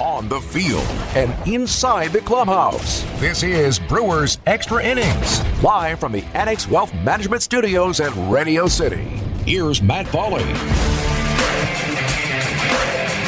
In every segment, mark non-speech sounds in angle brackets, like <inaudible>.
on the field, and inside the clubhouse. This is Brewers Extra Innings, live from the Annex Wealth Management Studios at Radio City. Here's Matt Pauley.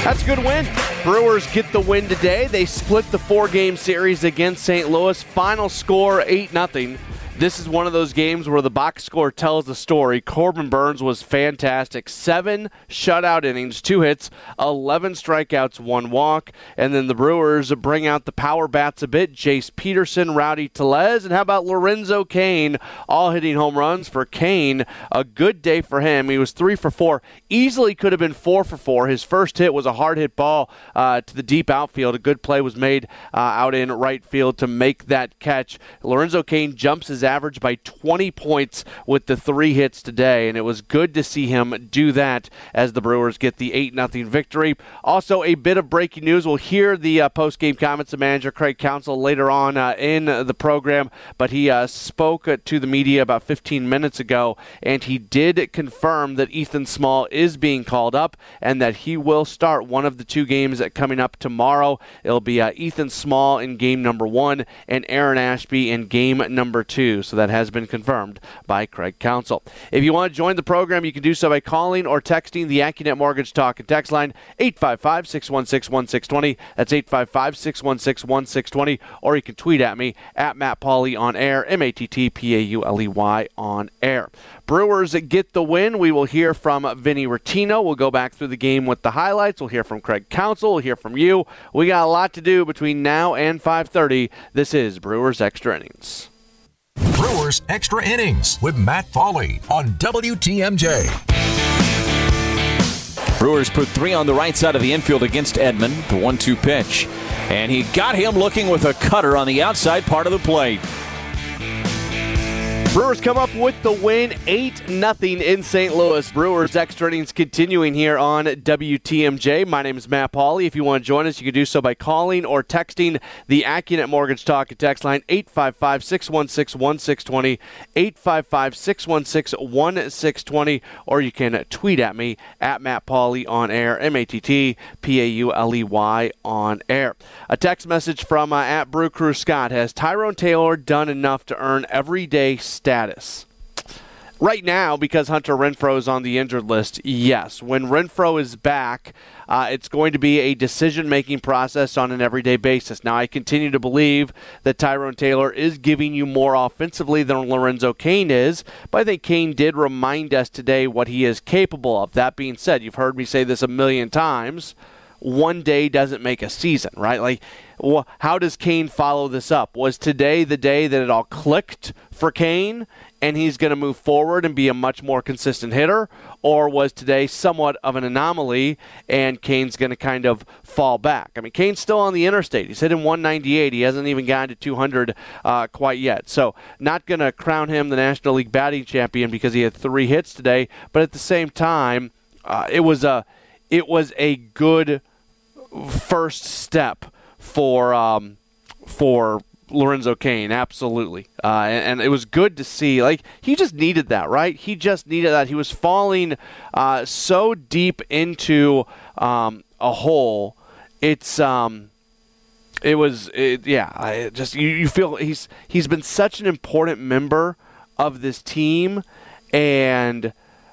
That's a good win. Brewers get the win today. They split the four game series against St. Louis. Final score 8 0. This is one of those games where the box score tells the story. Corbin Burnes was fantastic. Seven shutout innings, two hits, 11 strikeouts, one walk. And then the Brewers bring out the power bats a bit. Jace Peterson, Rowdy Tellez, and how about Lorenzo Cain, all hitting home runs for Cain. A good day for him. He was three for four. Easily could have been four for four. His first hit was a hard hit ball uh, to the deep outfield. A good play was made uh, out in right field to make that catch. Lorenzo Cain jumps his average by 20 points with the three hits today, and it was good to see him do that as the Brewers get the 8 0 victory. Also, a bit of breaking news. We'll hear the uh, post game comments of manager Craig Counsell later on uh, in the program, but he uh, spoke to the media about 15 minutes ago, and he did confirm that Ethan Small is being called up and that he will start one of the two games coming up tomorrow. It'll be uh, Ethan Small in game number one and Aaron Ashby in game number two. So that has been confirmed by Craig Counsell. If you want to join the program, you can do so by calling or texting the AccuNet Mortgage Talk and Text line 855 616 1620. That's 855 616 1620. Or you can tweet at me at Matt Pauley on air, M A T T P A U L E Y on air. Brewers get the win. We will hear from Vinny Rottino. We'll go back through the game with the highlights. We'll hear from Craig Counsell. We'll hear from you. We got a lot to do between now and 5:30. This is Brewers Extra Innings. Brewers Extra Innings with Matt Pauley on WTMJ. Brewers put three on the right side of the infield against Edman, the 1 2 pitch. And he got him looking with a cutter on the outside part of the plate. Brewers come up with the win 8 0 in St. Louis. Brewers extra innings continuing here on WTMJ. My name is Matt Pauley. If you want to join us, you can do so by calling or texting the AccuNet Mortgage Talk and text line 855 616 1620, 855 616 1620, or you can tweet at me at Matt Pauley on air, M A T T P A U L E Y on air. A text message from uh, at Brew Crew Scott has Tyrone Taylor done enough to earn everyday status? Right now, because Hunter Renfroe is on the injured list, yes. When Renfroe is back, uh, it's going to be a decision making process on an everyday basis. Now, I continue to believe that Tyrone Taylor is giving you more offensively than Lorenzo Cain is, but I think Cain did remind us today what he is capable of. That being said, you've heard me say this a million times one day doesn't make a season, right? Like, how does Cain follow this up? Was today the day that it all clicked for Cain and he's going to move forward and be a much more consistent hitter? Or was today somewhat of an anomaly and Cain's going to kind of fall back? I mean, Cain's still on the interstate. He's hitting 198. He hasn't even gotten to 200 uh, quite yet. So, not going to crown him the National League batting champion because he had three hits today. But at the same time, uh, it was a it was a good first step for um, for Lorenzo Cain, absolutely. Uh, and, and, it was good to see. Like, he just needed that, right? He just needed that. He was falling uh, so deep into um, a hole. It's. Um, it was, it, yeah. I just you, you feel he's he's been such an important member of this team, and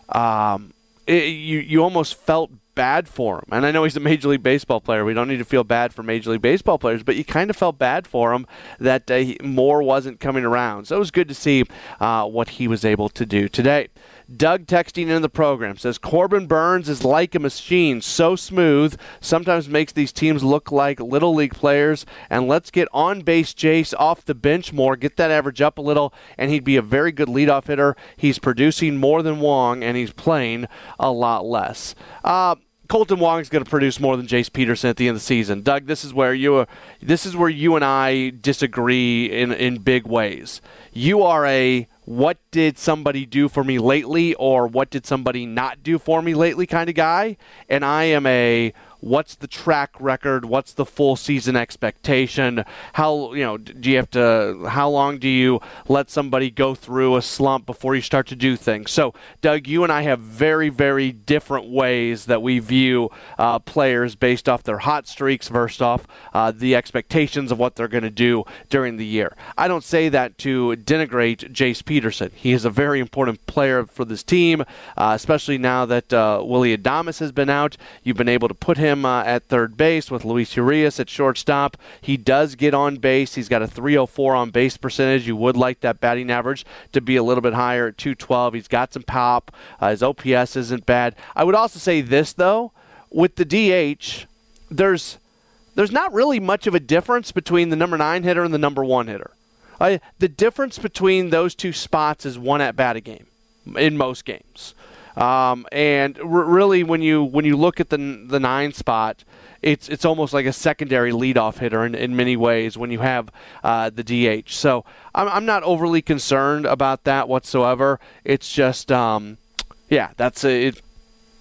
um, it, you you almost felt bad for him. And I know he's a Major League Baseball player. We don't need to feel bad for Major League Baseball players, but you kind of felt bad for him that uh, more wasn't coming around. So it was good to see uh, what he was able to do today. Doug texting in the program says Corbin Burnes is like a machine, so smooth, sometimes makes these teams look like little league players. And let's get on base Jace off the bench more, get that average up a little, and he'd be a very good leadoff hitter. He's producing more than Wong, and he's playing a lot less. Uh, Kolten Wong is going to produce more than Jace Peterson at the end of the season. Doug, this is where you uh, this is where you and I disagree in in big ways. You are a what did somebody do for me lately or what did somebody not do for me lately kind of guy, and I am a what's the track record, what's the full season expectation, how you know do you have to, how long do you let somebody go through a slump before you start to do things. So, Doug, you and I have very very different ways that we view uh, players based off their hot streaks versus off uh, the expectations of what they're going to do during the year. I don't say that to denigrate Jace Peterson. He is a very important player for this team, uh, especially now that uh, Willy Adames has been out. You've been able to put him uh, at third base with Luis Urias at shortstop. He does get on base. He's got a 304 on base percentage. You would like that batting average to be a little bit higher at 212. He's got some pop. Uh, his OPS isn't bad. I would also say this, though, with the DH, there's there's not really much of a difference between the number nine hitter and the number one hitter. I, the difference between those two spots is one at bat a game in most games. Um, and r- really, when you when you look at the the nine spot, it's it's almost like a secondary leadoff hitter in, in many ways when you have uh, the DH. So I'm, I'm not overly concerned about that whatsoever. It's just um, yeah, that's a, it,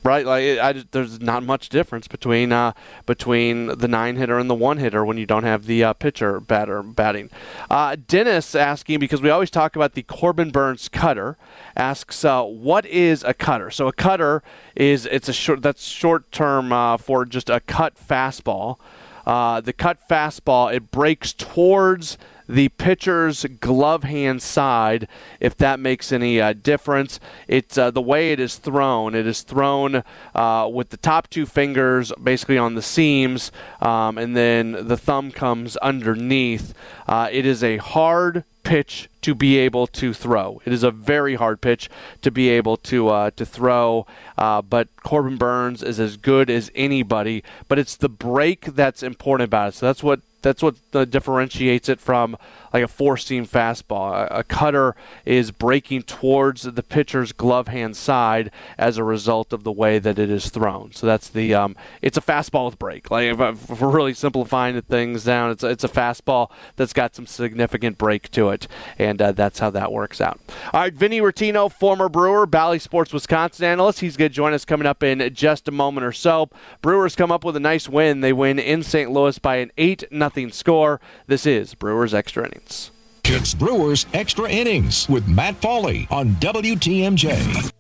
right? Like I, there's not much difference between uh, between the nine hitter and the one hitter when you don't have the uh, pitcher batter batting. Uh, Dennis asking because we always talk about the Corbin Burnes cutter. Asks uh, what is a cutter? So a cutter is it's a short that's short term uh, for just a cut fastball. Uh, the cut fastball it breaks towards the pitcher's glove hand side, if that makes any uh, difference. It's uh, the way it is thrown. It is thrown uh, with the top two fingers basically on the seams, um, and then the thumb comes underneath. Uh, it is a hard pitch to be able to throw. It is a very hard pitch to be able to uh, to throw. Uh, but Corbin Burnes is as good as anybody. But it's the break that's important about it. So that's what that's what differentiates it from like a four seam fastball. A, a, cutter is breaking towards the pitcher's glove hand side as a result of the way that it is thrown. So that's the um, it's a fastball with break. Like if, if we're really simplifying things down, it's it's a fastball that's got some significant break to it, and uh, that's how that works out. All right, Vinny Rottino, former Brewer, Bally Sports Wisconsin analyst. He's going to join us coming up in just a moment or so. Brewers come up with a nice win. They win in St. Louis by an eight nothing score. This is Brewers extra innings. It's Brewers Extra Innings with Matt Pauley on WTMJ.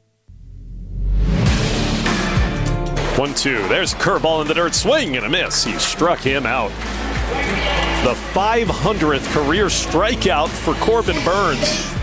One two. There's a curveball in the dirt. Swing and a miss. He struck him out. The 500th career strikeout for Corbin Burnes.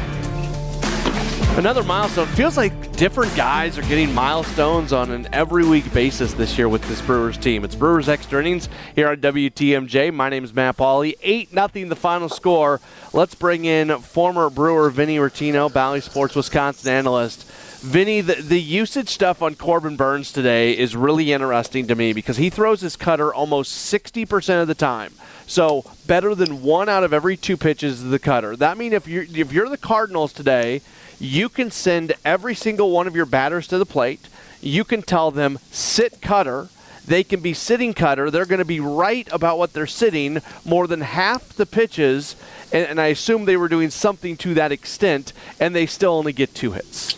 Another milestone. Feels like different guys are getting milestones on an every week basis this year with this Brewers team. It's Brewers Extra Innings here on WTMJ. My name is Matt Pauley. 8 nothing the final score. Let's bring in former Brewer Vinny Rottino, Bally Sports Wisconsin analyst. Vinny, the, the usage stuff on Corbin Burnes today is really interesting to me because he throws his cutter almost 60% of the time. So better than one out of every two pitches is the cutter. That means if you're if you're the Cardinals today – you can send every single one of your batters to the plate. You can tell them, sit cutter. They can be sitting cutter. They're going to be right about what they're sitting more than half the pitches. And, and I assume they were doing something to that extent, and they still only get two hits.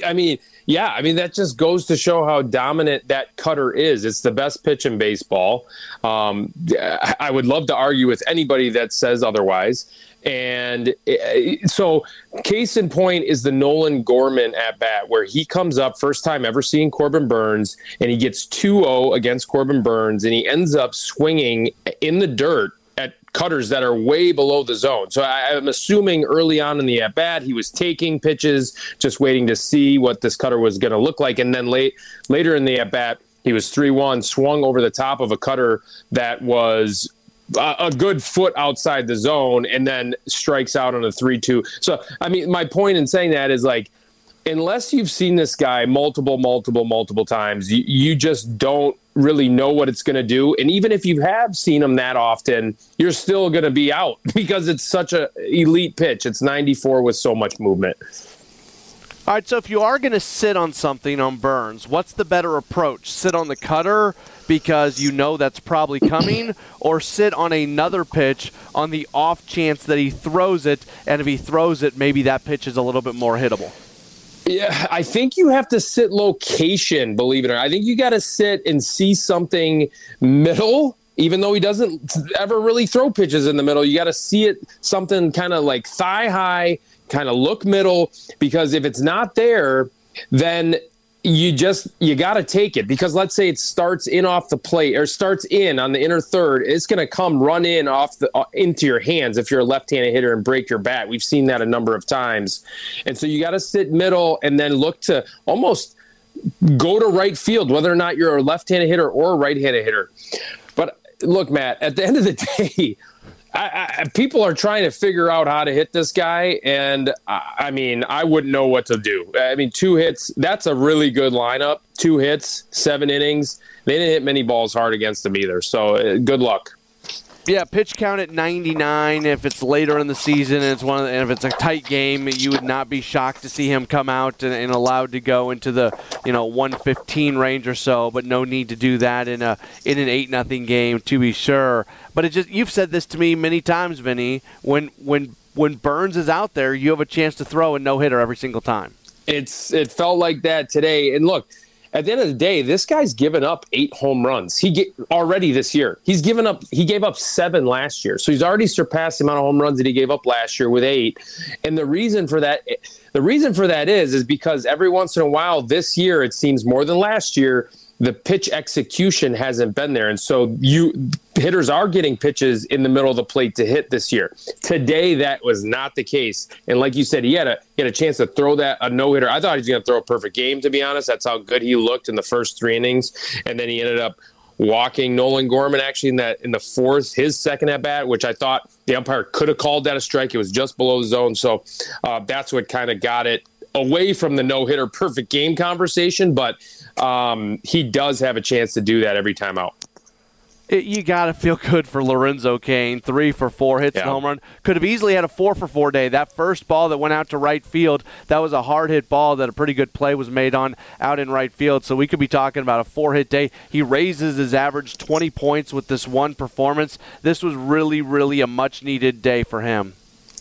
<laughs> I mean, yeah, I mean that just goes to show how dominant that cutter is. It's the best pitch in baseball. Um, I would love to argue with anybody that says otherwise. And uh, so, case in point is the Nolan Gorman at bat, where he comes up first time ever seeing Corbin Burnes, and he gets 2 0 against Corbin Burnes, and he ends up swinging in the dirt at cutters that are way below the zone. So I, am assuming early on in the at bat, he was taking pitches, just waiting to see what this cutter was going to look like. And then late later in the at bat, he was 3 1, swung over the top of a cutter that was a good foot outside the zone and then strikes out on a 3-2. So I mean my point in saying that is like unless you've seen this guy multiple multiple multiple times you, you just don't really know what it's going to do and even if you have seen him that often you're still going to be out <laughs> because it's such a elite pitch it's 94 with so much movement all right, so if you are going to sit on something on Burnes, what's the better approach? Sit on the cutter because you know that's probably coming, or sit on another pitch on the off chance that he throws it, and if he throws it, maybe that pitch is a little bit more hittable? Yeah, I think you have to sit location, believe it or not. I think you got to sit and see something middle, even though he doesn't ever really throw pitches in the middle. You got to see it something kind of like thigh high, kind of look middle, because if it's not there, then you just you got to take it. Because let's say it starts in off the plate or starts in on the inner third it's going to come run in off the uh, into your hands if you're a left-handed hitter and break your bat. We've seen that a number of times. And so you got to sit middle and then look to almost go to right field whether or not you're a left-handed hitter or a right-handed hitter. But look matt at the end of the <laughs> day I, I, people are trying to figure out how to hit this guy, and I, I, mean, I wouldn't know what to do. I mean, two hits—that's a really good lineup. Two hits, seven innings. They didn't hit many balls hard against him either. So, uh, good luck. Yeah, pitch count at 99. If it's later in the season and it's one, the, and if it's a tight game, you would not be shocked to see him come out and, and, allowed to go into the you know 115 range or so. But no need to do that in a in an eight nothing game to be sure. But it just you've said this to me many times, Vinny. When when when Burnes is out there, you have a chance to throw a no hitter every single time. It's it felt like that today. And look, at the end of the day, this guy's given up eight home runs. He get already this year. He's given up. He gave up seven last year, so he's already surpassed the amount of home runs that he gave up last year with eight. And the reason for that, the reason for that is, is because every once in a while this year, it seems more than last year the pitch execution hasn't been there. And so you hitters are getting pitches in the middle of the plate to hit this year. Today that was not the case. And like you said, he had a he had a chance to throw that a no hitter. I thought he was gonna throw a perfect game, to be honest. That's how good he looked in the first three innings. And then he ended up walking Nolan Gorman actually in that in the fourth, his second at bat, which I thought the umpire could have called that a strike. It was just below the zone. So uh, that's what kind of got it away from the no hitter perfect game conversation. But um, he does have a chance to do that every time out. It, you got to feel good for Lorenzo Cain. Three for four hits, yeah. home run. Could have easily had a four for four day. That first ball that went out to right field, that was a hard hit ball that a pretty good play was made on out in right field. So we could be talking about a four hit day. He raises his average 20 points with this one performance. This was really, really a much needed day for him.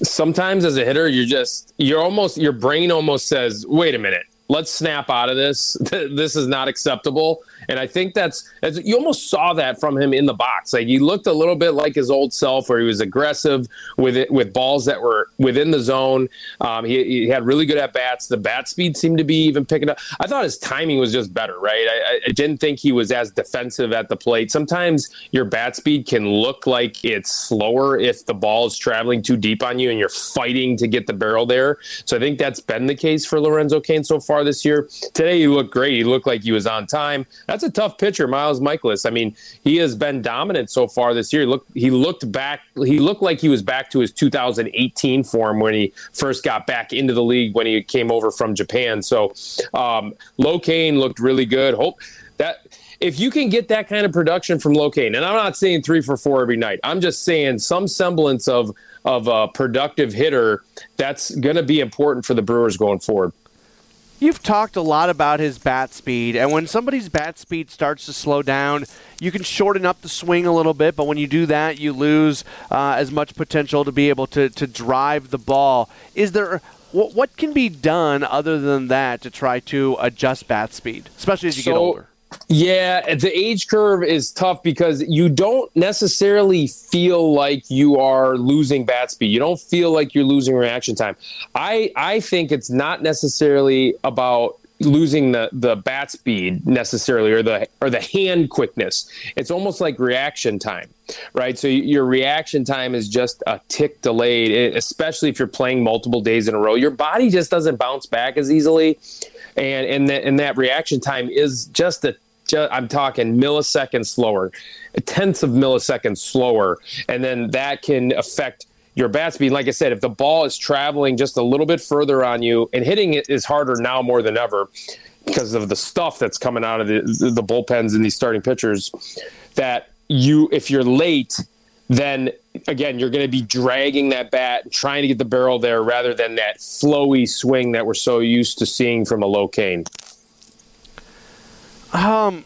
Sometimes as a hitter, you're just, you're almost, your brain almost says, wait a minute let's snap out of this. <laughs> this is not acceptable. And I think that's, you almost saw that from him in the box. Like he looked a little bit like his old self, where he was aggressive with it with balls that were within the zone. Um, he, he, had really good at bats. The bat speed seemed to be even picking up. I thought his timing was just better. Right. I, I didn't think he was as defensive at the plate. Sometimes your bat speed can look like it's slower if the ball is traveling too deep on you and you're fighting to get the barrel there. So I think that's been the case for Lorenzo Cain so far this year. Today he looked great. He looked like he was on time. That's a tough pitcher, Miles Mikolas. I mean, he has been dominant so far this year. Look, he looked back. He looked like he was back to his 2018 form when he first got back into the league when he came over from Japan. So, um, Cain looked really good. Hope that if you can get that kind of production from Cain, and I'm not saying three for four every night. I'm just saying some semblance of of a productive hitter. That's going to be important for the Brewers going forward. You've talked a lot about his bat speed, and when somebody's bat speed starts to slow down, you can shorten up the swing a little bit, but when you do that, you lose uh, as much potential to be able to, to drive the ball. Is there what, what can be done other than that to try to adjust bat speed, especially as you so, get older? Yeah, the age curve is tough because you don't necessarily feel like you are losing bat speed. You don't feel like you're losing reaction time. I I think it's not necessarily about losing the the bat speed necessarily or the or the hand quickness. It's almost like reaction time, right? So your reaction time is just a tick delayed, especially if you're playing multiple days in a row. Your body just doesn't bounce back as easily and and that and that reaction time is just a just, I'm talking milliseconds slower, tenths of milliseconds slower, and then that can affect your bat speed. Like I said, if the ball is traveling just a little bit further on you, and hitting it is harder now more than ever because of the stuff that's coming out of the, the bullpens and these starting pitchers, that you if you're late then again, you're going to be dragging that bat and trying to get the barrel there rather than that flowy swing that we're so used to seeing from a Lo Cain. Um,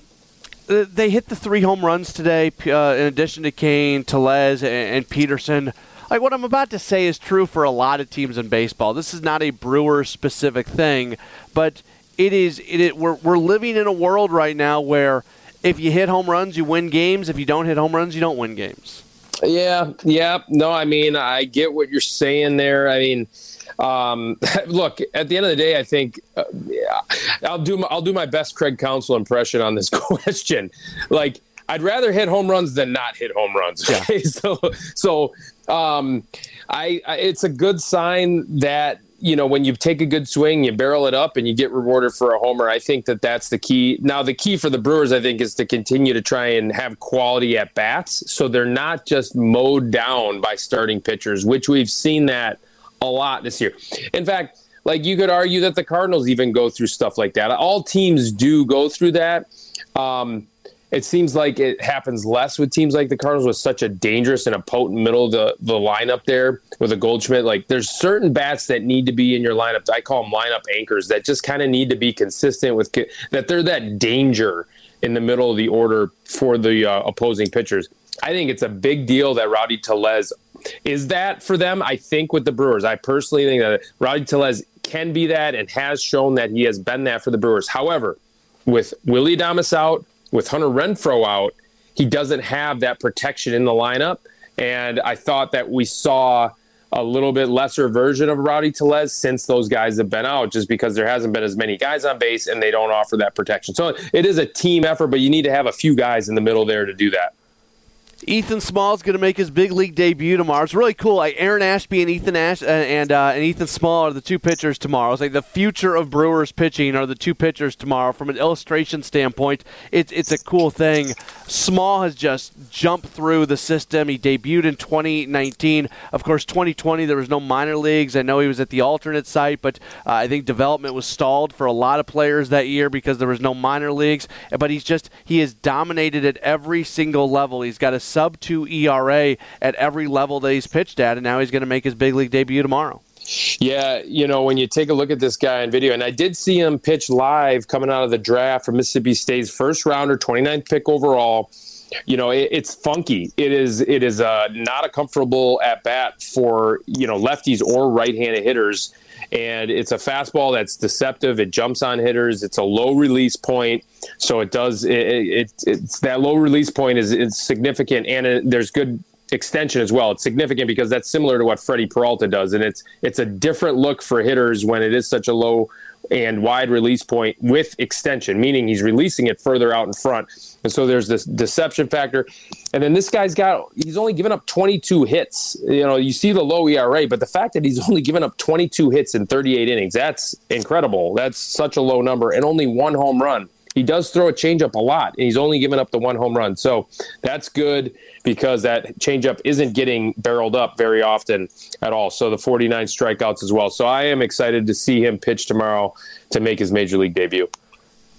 they hit the three home runs today, uh, in addition to Cain, Tellez, and, and Peterson. like what I'm about to say is true for a lot of teams in baseball. This is not a Brewer specific thing, but it is. It, it we're we're living in a world right now where if you hit home runs, you win games. If you don't hit home runs, you don't win games. Yeah, yeah. No, I mean, I get what you're saying there. I mean, um, <laughs> look, at the end of the day, I think uh, yeah, I'll do my, I'll do my best Craig Counsell impression on this <laughs> question. Like, I'd rather hit home runs than not hit home runs. Okay, yeah. <laughs> so so um, I, I it's a good sign that you know, when you take a good swing, you barrel it up and you get rewarded for a homer. I think that that's the key. Now, the key for the Brewers, I think, is to continue to try and have quality at bats so they're not just mowed down by starting pitchers, which we've seen that a lot this year. In fact, like you could argue that the Cardinals even go through stuff like that. All teams do go through that. Um, it seems like it happens less with teams like the Cardinals with such a dangerous and a potent middle of the, the lineup there with a Goldschmidt. Like there's certain bats that need to be in your lineup. I call them lineup anchors that just kind of need to be consistent with that. They're that danger in the middle of the order for the uh, opposing pitchers. I think it's a big deal that Rowdy Tellez is that for them. I think with the Brewers, I personally think that Rowdy Tellez can be that and has shown that he has been that for the Brewers. However, with Willy Adames out, with Hunter Renfroe out, he doesn't have that protection in the lineup. And I thought that we saw a little bit lesser version of Rowdy Tellez since those guys have been out, just because there hasn't been as many guys on base and they don't offer that protection. So it is a team effort, but you need to have a few guys in the middle there to do that. Ethan Small is going to make his big league debut tomorrow. It's really cool. Like Aaron Ashby and Ethan Ash uh, and uh, and Ethan Small are the two pitchers tomorrow. It's like the future of Brewers pitching are the two pitchers tomorrow. From an illustration standpoint, it's it's a cool thing. Small has just jumped through the system. He debuted in 2019. Of course, 2020 there was no minor leagues. I know he was at the alternate site, but uh, I think development was stalled for a lot of players that year because there was no minor leagues. But he's just he has dominated at every single level. He's got a sub two ERA at every level that he's pitched at, and now he's going to make his big league debut tomorrow. Yeah, you know, when you take a look at this guy on video, and I did see him pitch live coming out of the draft for Mississippi State's first rounder, 29th pick overall. You know, it, it's funky. It is it is uh, not a comfortable at bat for you know lefties or right-handed hitters, and it's a fastball that's deceptive. It jumps on hitters. It's a low release point, so it does it, it it's that low release point is, is significant, and it, there's good extension as well. It's significant because that's similar to what Freddie Peralta does, and it's it's a different look for hitters when it is such a low and wide release point with extension, meaning he's releasing it further out in front. And so there's this deception factor. And then this guy's got he's only given up 22 hits. You know, you see the low ERA, but the fact that he's <laughs> only given up 22 hits in 38 innings, that's incredible. That's such a low number and only one home run he does throw a changeup a lot, and he's only given up the one home run. So that's good because that changeup isn't getting barreled up very often at all. So the 49 strikeouts as well. So I am excited to see him pitch tomorrow to make his major league debut.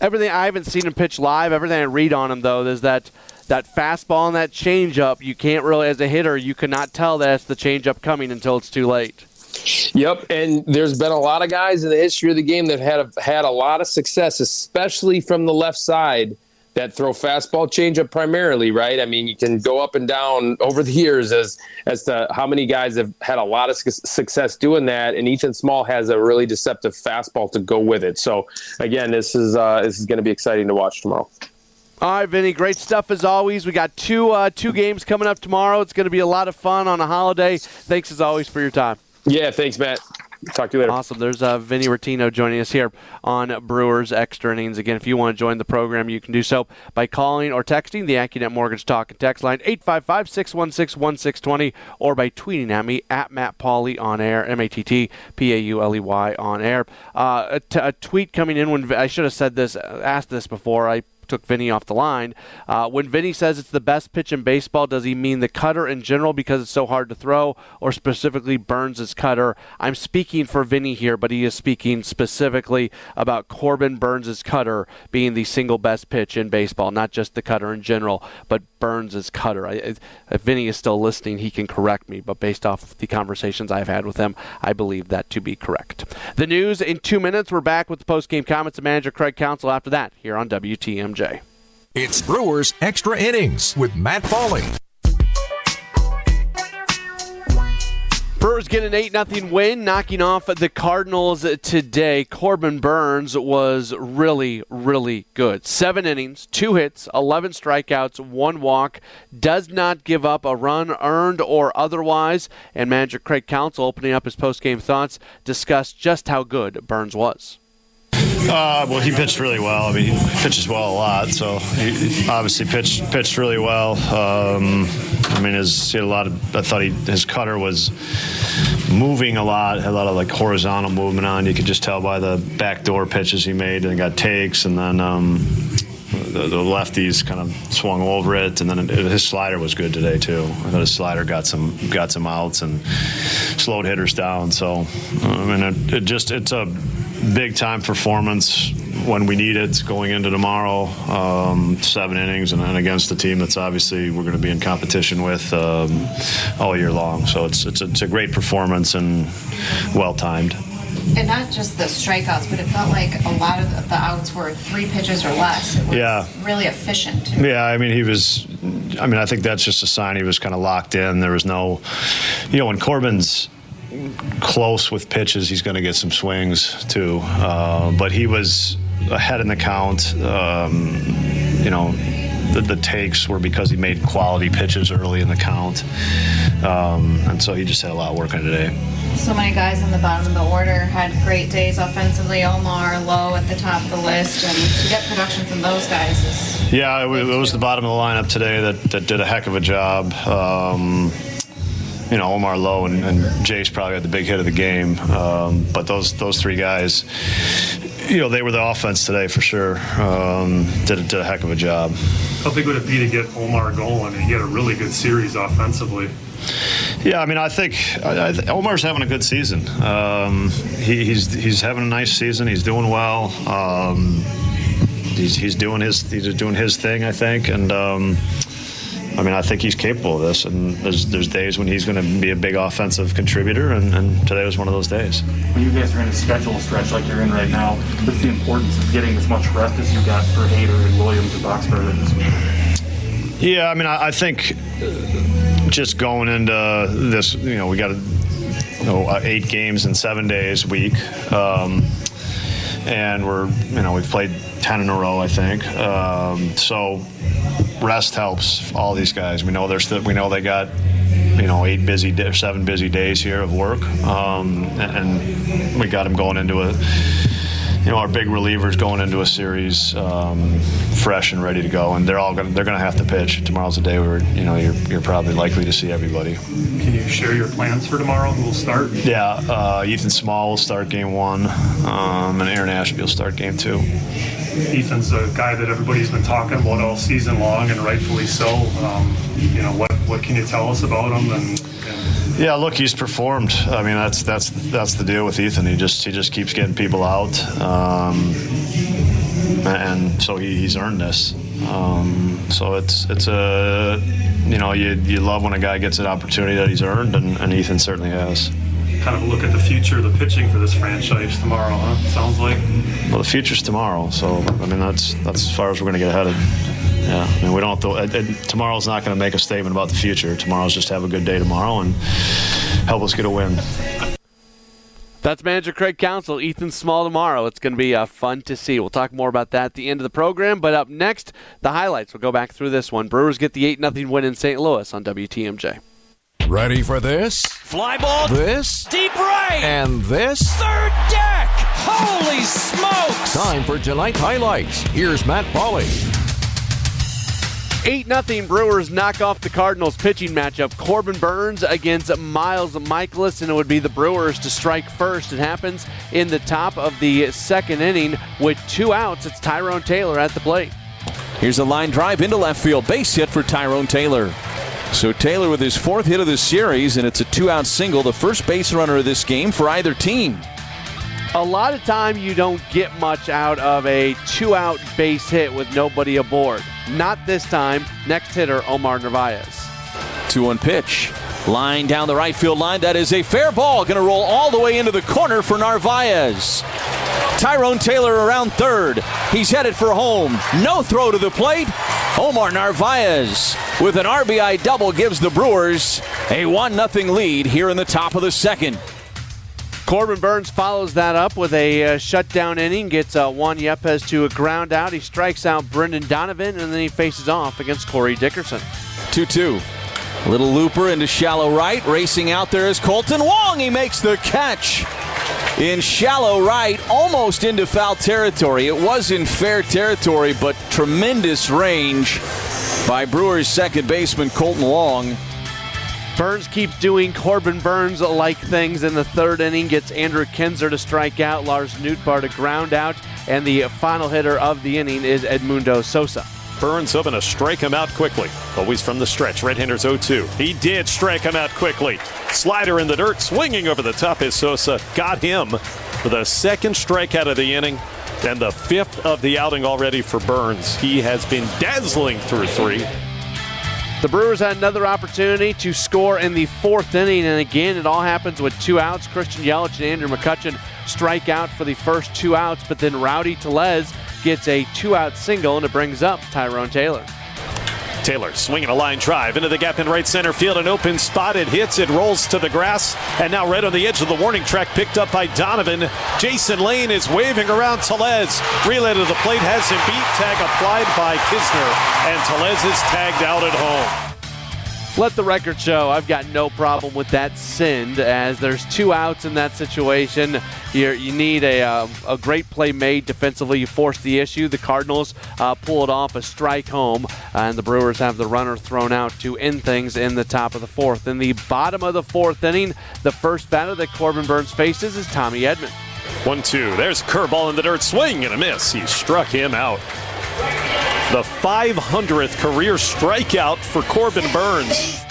Everything I haven't seen him pitch live. Everything I read on him though is that that fastball and that changeup. You can't really, as a hitter, you cannot tell that's the changeup coming until it's too late. Yep, and there's been a lot of guys in the history of the game that had a, had a lot of success, especially from the left side that throw fastball changeup primarily, right? I mean, you can go up and down over the years as as to how many guys have had a lot of su- success doing that, and Ethan Small has a really deceptive fastball to go with it. So again, this is uh, this is going to be exciting to watch tomorrow. All right, Vinny, great stuff as always. We got two uh, two games coming up tomorrow. It's going to be a lot of fun on a holiday. Thanks as always for your time. Yeah, thanks, Matt. Talk to you later. Awesome. There's uh, Vinny Rottino joining us here on Brewers Extra Innings. Again, if you want to join the program, you can do so by calling or texting the AccuNet Mortgage Talk and Text line 855 616 1620 or by tweeting at me at Matt Pauley on air, M A T T P A U L E Y on air. Uh, a, t- a tweet coming in when I should have said this, asked this before. I took Vinny off the line. Uh, when Vinny says it's the best pitch in baseball, does he mean the cutter in general because it's so hard to throw, or specifically Burnes' cutter? I'm speaking for Vinny here, but he is speaking specifically about Corbin Burnes' cutter being the single best pitch in baseball, not just the cutter in general, but Burnes' cutter. I, if Vinny is still listening, he can correct me, but based off the conversations I've had with him, I believe that to be correct. The news in two minutes. We're back with the post game comments of manager Craig Counsell after that here on WTMJ. It's Brewers Extra Innings with Matt Pauley. Brewers get an 8 0 win, knocking off the Cardinals today. Corbin Burnes was really, really good. Seven innings, two hits, 11 strikeouts, one walk. Does not give up a run, earned or otherwise. And manager Craig Counsell, opening up his post game thoughts, discussed just how good Burnes was. Uh, well, he pitched really well. I mean, he pitches well a lot, so he obviously pitched pitched really well. Um, I mean, his, he had a lot of. I thought he, his cutter was moving a lot, had a lot of like horizontal movement on. You could just tell by the backdoor pitches he made, and got takes, and then. Um, the, the, lefties kind of swung over it, and then his slider was good today too. I thought his slider got some got some outs and slowed hitters down. So I mean, it, it just it's a big time performance when we need it going into tomorrow. Um, seven innings and, against the team that's obviously we're going to be in competition with um, all year long. So it's, it's it's a great performance and well timed. And not just the strikeouts, but it felt like a lot of the outs were three pitches or less. It was yeah. really efficient. Yeah, I mean, he was, I mean, I think that's just a sign he was kind of locked in. There was no, you know, when Corbin's close with pitches, he's going to get some swings too. Uh, but he was ahead in the count. Um, you know, the, the, takes were because he made quality pitches early in the count, um, and so he just had a lot of work on today. So many guys on the bottom of the order had great days offensively. Omar low at the top of the list, and to get production from those guys is yeah, it, it was the bottom of the lineup today that, that did a heck of a job. Um, you know, Omar Lowe and, and Jace probably had the big hit of the game. Um, but those those three guys, you know, they were the offense today for sure. Um, did, did a heck of a job. How big would it be to get Omar going? He had a really good series offensively. Yeah, I mean, I think I, I, Omar's having a good season. Um, he, he's he's having a nice season. He's doing well. Um, he's he's doing his he's doing his thing, I think, and um, I mean, I think he's capable of this, and there's there's days when he's going to be a big offensive contributor, and, and, today was one of those days. When you guys are in a schedule stretch like you're in right now, what's the importance of getting as much rest as you got for Hader and Williams and Boxberger this week? Yeah, I mean, I, I think just going into this, you know, we got you know, uh, eight games in seven days a week. Um, and we're, you know, we've played 10 in a row, I think. Um, so rest helps all these guys. We know there's st- we know they got you know eight busy seven busy days here of work, um, and, and, we got them going into a you know our big relievers going into a series um, fresh and ready to go, and they're all gonna they're gonna have to pitch. Tomorrow's a day where you know you're, you're probably likely to see everybody. Can you share your plans for tomorrow? Who will start? Yeah, uh, Ethan Small will start game one, um, and Aaron Ashby will start game two. Ethan's a guy that everybody's been talking about all season long, and rightfully so. Um, you know, what what can you tell us about him? And yeah, look, he's performed. I mean, that's that's that's the deal with Ethan. He just he just keeps getting people out, um, and so he, he's earned this. Um, so it's it's a you know you you love when a guy gets an opportunity that he's earned, and, and Ethan certainly has kind of look at the future of the pitching for this franchise tomorrow, huh? Sounds like. Well, the future's tomorrow, so I mean that's that's as far as we're going to get headed. Yeah, I mean we don't. Have to, uh, tomorrow's not going to make a statement about the future. Tomorrow's just have a good day tomorrow and help us get a win. That's manager Craig Counsell, Ethan Small tomorrow. It's going to be uh, fun to see. We'll talk more about that at the end of the program. But up next, the highlights. We'll go back through this one. Brewers get the 8 0 win in St. Louis on WTMJ. Ready for this? Fly ball. This? Deep right. And this? Third deck. Holy smokes. Time for tonight's highlights. Here's Matt Pauley. 8 0 Brewers knock off the Cardinals pitching matchup. Corbin Burnes against Miles Mikolas, and it would be the Brewers to strike first. It happens in the top of the second inning with two outs. It's Tyrone Taylor at the plate. Here's a line drive into left field. Base hit for Tyrone Taylor. So Taylor with his fourth hit of the series, and it's a two-out single, the first base runner of this game for either team. A lot of time you don't get much out of a two-out base hit with nobody aboard. Not this time. Next hitter, Omar Narvaez. 2-1 pitch. Line down the right field line. That is a fair ball. Going to roll all the way into the corner for Narvaez. Tyrone Taylor around third. He's headed for home. No throw to the plate. Omar Narvaez with an RBI double gives the Brewers a 1 0 lead here in the top of the second. Corbin Burnes follows that up with a uh, shutdown inning, gets uh, Juan Yepez to a ground out. He strikes out Brendan Donovan, and then he faces off against Corey Dickerson. 2 2. Little looper into shallow right. Racing out there is Kolten Wong. He makes the catch in shallow right, almost into foul territory. It was in fair territory, but tremendous range by Brewers second baseman Kolten Wong. Burnes keeps doing Corbin Burnes like things in the third inning, gets Andrew Knizner to strike out, Lars Nootbaar to ground out, and the final hitter of the inning is Edmundo Sosa. Burnes hoping to strike him out quickly. Always from the stretch. Red handers 0 2. He did strike him out quickly. Slider in the dirt, swinging over the top is Sosa. Got him for the second strikeout of the inning and the fifth of the outing already for Burnes. He has been dazzling through three. The Brewers had another opportunity to score in the fourth inning, and again, it all happens with two outs. Christian Yelich and Andrew McCutchen strike out for the first two outs, but then Rowdy Tellez gets a two out single, and it brings up Tyrone Taylor. Taylor swinging a line drive into the gap in right center field. An open spot. It hits. It rolls to the grass. And now right on the edge of the warning track, picked up by Donovan. Jason Lane is waving around Tellez. Relay to the plate has him beat. Tag applied by Knizner. And Tellez is tagged out at home. Let the record show I've got no problem with that send as there's two outs in that situation. You're, you need a, uh, a great play made defensively. You force the issue. The Cardinals uh, pull it off a strike home, and the Brewers have the runner thrown out to end things in the top of the fourth. In the bottom of the fourth inning, the first batter that Corbin Burnes faces is Tommy Edman. 1 2. There's curveball in the dirt. Swing and a miss. He struck him out. The 500th career strikeout for Corbin Burnes.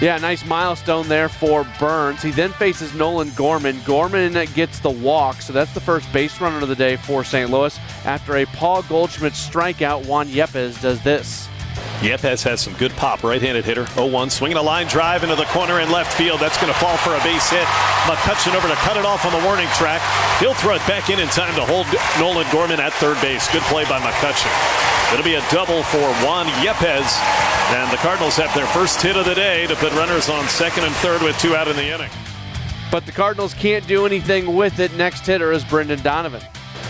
Yeah, nice milestone there for Burnes. He then faces Nolan Gorman. Gorman gets the walk, so that's the first base runner of the day for St. Louis. After a Paul Goldschmidt strikeout, Juan Yepez does this. Yepez has some good pop, right-handed hitter. 0-1, swinging a line drive into the corner in left field. That's going to fall for a base hit. McCutchen over to cut it off on the warning track. He'll throw it back in in time to hold Nolan Gorman at third base. Good play by McCutchen. It'll be a double for Juan Yepez. And the Cardinals have their first hit of the day to put runners on second and third with two out in the inning. But the Cardinals can't do anything with it. Next hitter is Brendan Donovan.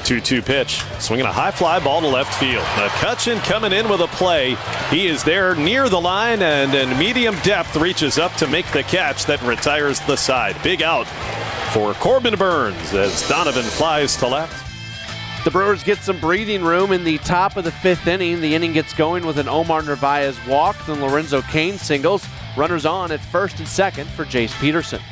2 2 pitch. Swinging a high fly ball to left field. McCutchen coming in with a play. He is there near the line and in medium depth reaches up to make the catch that retires the side. Big out for Corbin Burnes as Donovan flies to left. The Brewers get some breathing room in the top of the fifth inning. The inning gets going with an Omar Narvaez walk, then Lorenzo Cain singles. Runners on at first and second for Jace Peterson.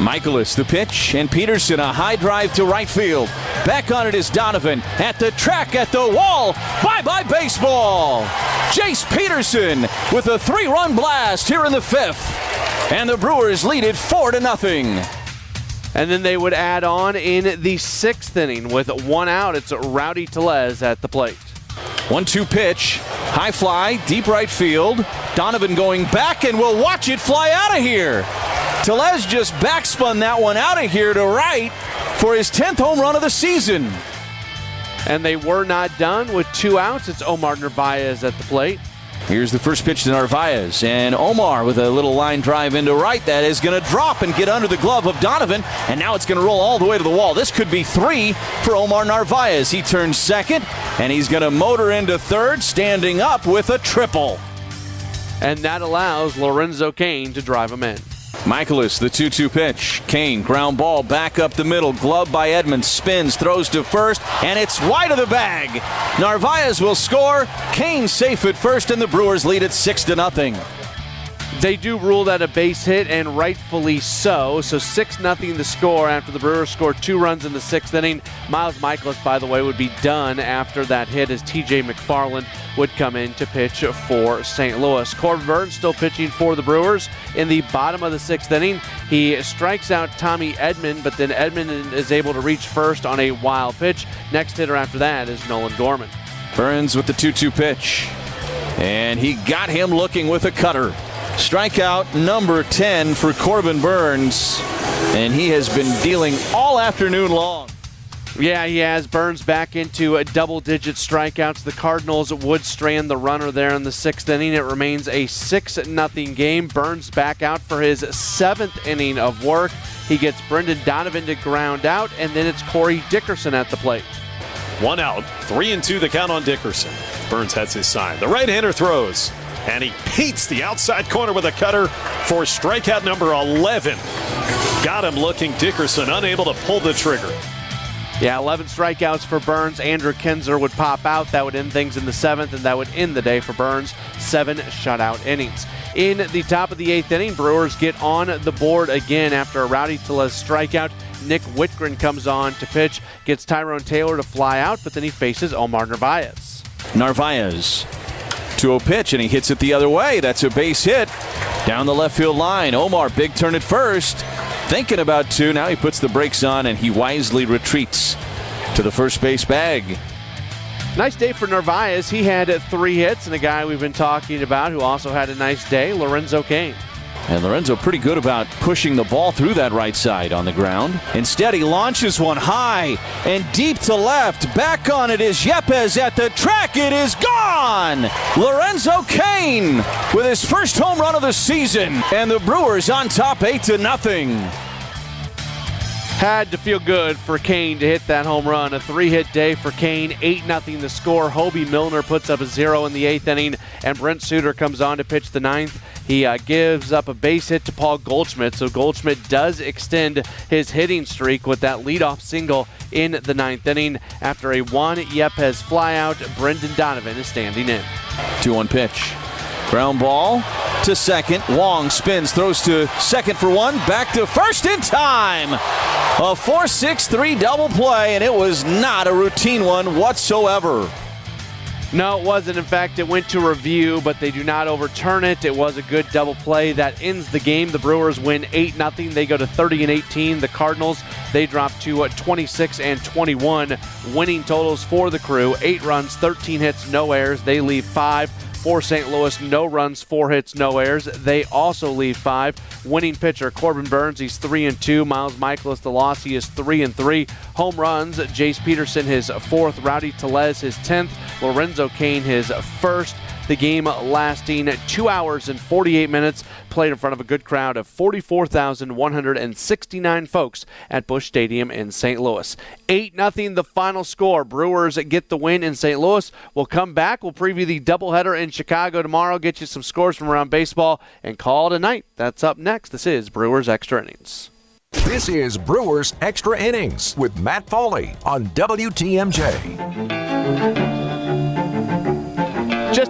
Mikolas the pitch, and Peterson a high drive to right field. Back on it is Donovan at the track, at the wall. Bye bye baseball. Jace Peterson with a three run blast here in the fifth. And the Brewers lead it four to nothing. And then they would add on in the sixth inning with one out. It's Rowdy Tellez at the plate. One two pitch, high fly, deep right field. Donovan going back, and we'll watch it fly out of here. Tellez just backspun that one out of here to right for his 10th home run of the season. And they were not done with two outs. It's Omar Narvaez at the plate. Here's the first pitch to Narvaez, and Omar with a little line drive into right that is going to drop and get under the glove of Donovan, and now it's going to roll all the way to the wall. This could be three for Omar Narvaez. He turns second, and he's going to motor into third, standing up with a triple. And that allows Lorenzo Cain to drive him in. Mikolas, the 2 2 pitch. Cain, ground ball back up the middle. Glove by Edmonds. Spins, throws to first, and it's wide of the bag. Narvaez will score. Cain safe at first, and the Brewers lead it 6 to nothing. They do rule that a base hit, and rightfully so. So 6 nothing the score after the Brewers scored two runs in the sixth inning. Miles Mikolas, by the way, would be done after that hit as TJ McFarland would come in to pitch for St. Louis. Corbin Burnes still pitching for the Brewers in the bottom of the sixth inning. He strikes out Tommy Edman, but then Edman is able to reach first on a wild pitch. Next hitter after that is Nolan Gorman. Burnes with the 2 2 pitch. And he got him looking with a cutter. Strikeout number 10 for Corbin Burnes, and he has been dealing all afternoon long. Yeah, he has. Burnes back into a double-digit strikeouts. The Cardinals would strand the runner there in the sixth inning. It remains a 6 nothing game. Burnes back out for his seventh inning of work. He gets Brendan Donovan to ground out, and then it's Corey Dickerson at the plate. One out, three and two the count on Dickerson. Burnes has his sign. The right-hander throws, and he paints the outside corner with a cutter for strikeout number 11. Got him looking. Dickerson unable to pull the trigger. Yeah, 11 strikeouts for Burnes. Andrew Knizner would pop out. That would end things in the seventh, and that would end the day for Burnes. Seven shutout innings. In the top of the eighth inning, Brewers get on the board again after a Rowdy Tellez strikeout. Nick Wittgren comes on to pitch, gets Tyrone Taylor to fly out, but then he faces Omar Narvaez. Narvaez to a pitch, and he hits it the other way. That's a base hit down the left field line. Omar, big turn at first thinking about two. Now he puts the brakes on and he wisely retreats to the first base bag. Nice day for Narvaez. He had three hits, and a guy we've been talking about who also had a nice day, Lorenzo Cain. And Lorenzo pretty good about pushing the ball through that right side on the ground. Instead, he launches one high and deep to left. Back on it is Yepez at the track. It is gone. Lorenzo Cain with his first home run of the season, and the Brewers on top eight to nothing. Had to feel good for Cain to hit that home run. A three hit day for Cain, 8 0 the score. Hobie Milner puts up a zero in the eighth inning, and Brent Suter comes on to pitch the ninth. He uh, gives up a base hit to Paul Goldschmidt, so Goldschmidt does extend his hitting streak with that leadoff single in the ninth inning. After a Juan Yepez flyout, Brendan Donovan is standing in. 2 1 pitch. Ground ball to second. Wong spins, throws to second for one, back to first in time. A 4 6 3 double play, and it was not a routine one whatsoever. No, it wasn't. In fact, it went to review, but they do not overturn it. It was a good double play that ends the game. The Brewers win 8 0. They go to 30 and 18. The Cardinals, they drop to uh, 26 and 21. Winning totals for the crew 8 runs, 13 hits, no errors. They leave 5 for St. Louis. No runs, four hits, no errors. They also leave five. Winning pitcher Corbin Burnes, he's three and two. Miles Mikolas, the loss, he is three and three. Home runs, Jace Peterson his fourth. Rowdy Tellez his tenth. Lorenzo Cain, his first. The game lasting two hours and 48 minutes, played in front of a good crowd of 44,169 folks at Busch Stadium in St. Louis. 8 0 the final score. Brewers get the win in St. Louis. We'll come back. We'll preview the doubleheader in Chicago tomorrow, get you some scores from around baseball, and call tonight. That's up next. This is Brewers Extra Innings. This is Brewers Extra Innings with Matt Pauley on WTMJ.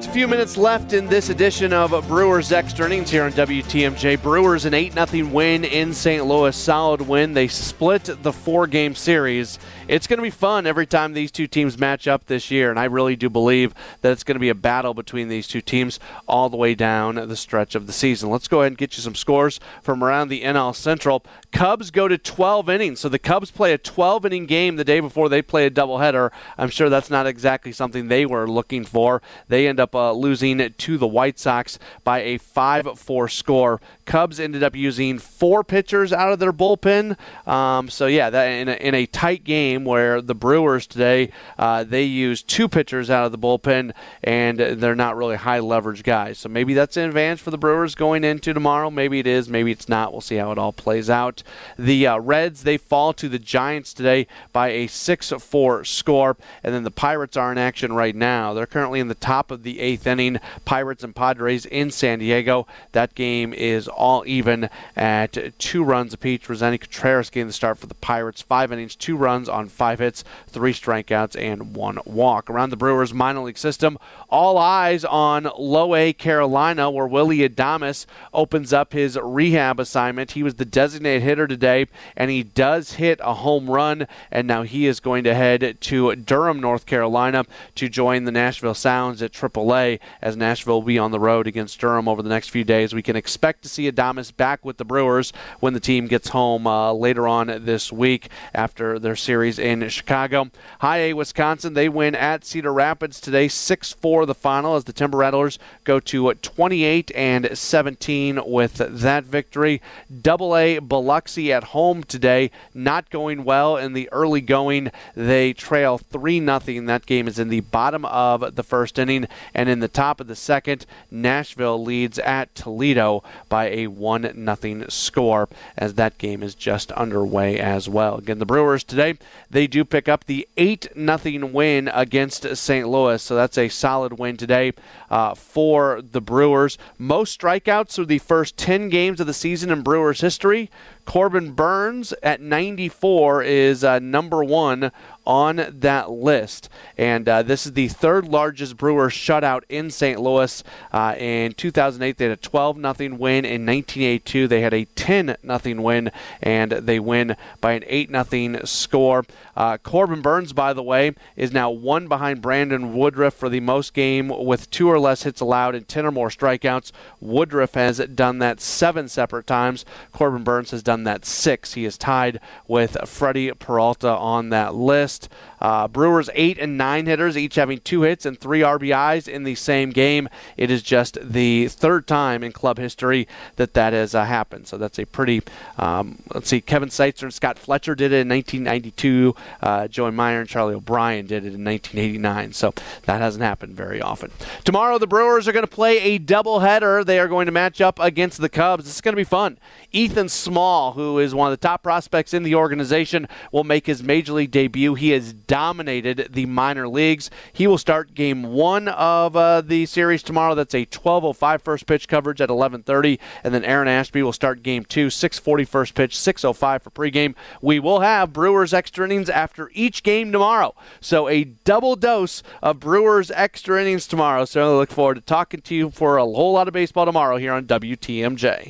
Just a few minutes left in this edition of Brewers Extra Innings here on WTMJ. Brewers an 8 0 win in St. Louis. Solid win. They split the four game series. It's going to be fun every time these two teams match up this year, and I really do believe that it's going to be a battle between these two teams all the way down the stretch of the season. Let's go ahead and get you some scores from around the NL Central. Cubs go to 12 innings, so the Cubs play a 12 inning game the day before they play a doubleheader. I'm sure that's not exactly something they were looking for. They end up uh, losing to the White Sox by a 5 4 score. Cubs ended up using four pitchers out of their bullpen. Um, so, yeah, that in a, in a tight game where the Brewers today, uh, they used two pitchers out of the bullpen, and they're not really high leverage guys. So maybe that's an advantage for the Brewers going into tomorrow. Maybe it is, maybe it's not. We'll see how it all plays out. The uh, Reds, they fall to the Giants today by a 6 4 score. And then the Pirates are in action right now. They're currently in the top of the eighth inning. Pirates and Padres in San Diego. That game is all even at two runs apiece. Roansy Contreras getting the start for the Pirates. Five innings, two runs on five hits, three strikeouts, and one walk. Around the Brewers minor league system, all eyes on Low A Carolina, where Willy Adames opens up his rehab assignment. He was the designated hitter today, and he does hit a home run, and now he is going to head to Durham, North Carolina, to join the Nashville Sounds at AAA. as Nashville will be on the road against Durham over the next few days. We can expect to see Adames back with the Brewers when the team gets home uh, later on this week after their series in Chicago. High A Wisconsin, they win at Cedar Rapids today, 6 4 the final as the Timber Rattlers go to 28 and 17 with that victory. Double A Biloxi at home today, not going well in the early going. They trail 3 0. That game is in the bottom of the first inning, and in the top of the second, Nashville leads at Toledo by a 1 0 score as that game is just underway as well. Again, the Brewers today, they do pick up the 8 0 win against St. Louis, so that's a solid win today uh, for the Brewers. Most strikeouts through the first 10 games of the season in Brewers history. Corbin Burnes at 94 is uh, number one on that list. And uh, this is the third largest brewer shutout in St. Louis. Uh, in 2008, they had a 12 0 win. In 1982, they had a 10 0 win, and they win by an 8 0 score. Uh, Corbin Burnes, by the way, is now one behind Brandon Woodruff for the most game with two or less hits allowed and 10 or more strikeouts. Woodruff has done that seven separate times. Corbin Burnes has done that six. He is tied with Freddie Peralta on that list. Uh, Brewers eight and nine hitters, each having two hits and three RBIs in the same game. It is just the third time in club history that that has uh, happened. So that's a pretty. Um, let's see, Kevin Seitzer and Scott Fletcher did it in 1992. Uh, Joey Meyer and Charlie O'Brien did it in 1989. So that hasn't happened very often. Tomorrow the Brewers are going to play a doubleheader. They are going to match up against the Cubs. This is going to be fun. Ethan Small, who is one of the top prospects in the organization, will make his major league debut. He has dominated the minor leagues. He will start game one of uh, the series tomorrow. That's a 12:05 first pitch coverage at 11:30, and then Aaron Ashby will start game two, 6:40 first pitch, 6:05 for pregame. We will have Brewers extra innings after each game tomorrow, so a double dose of Brewers extra innings tomorrow. So I look forward to talking to you for a whole lot of baseball tomorrow here on WTMJ.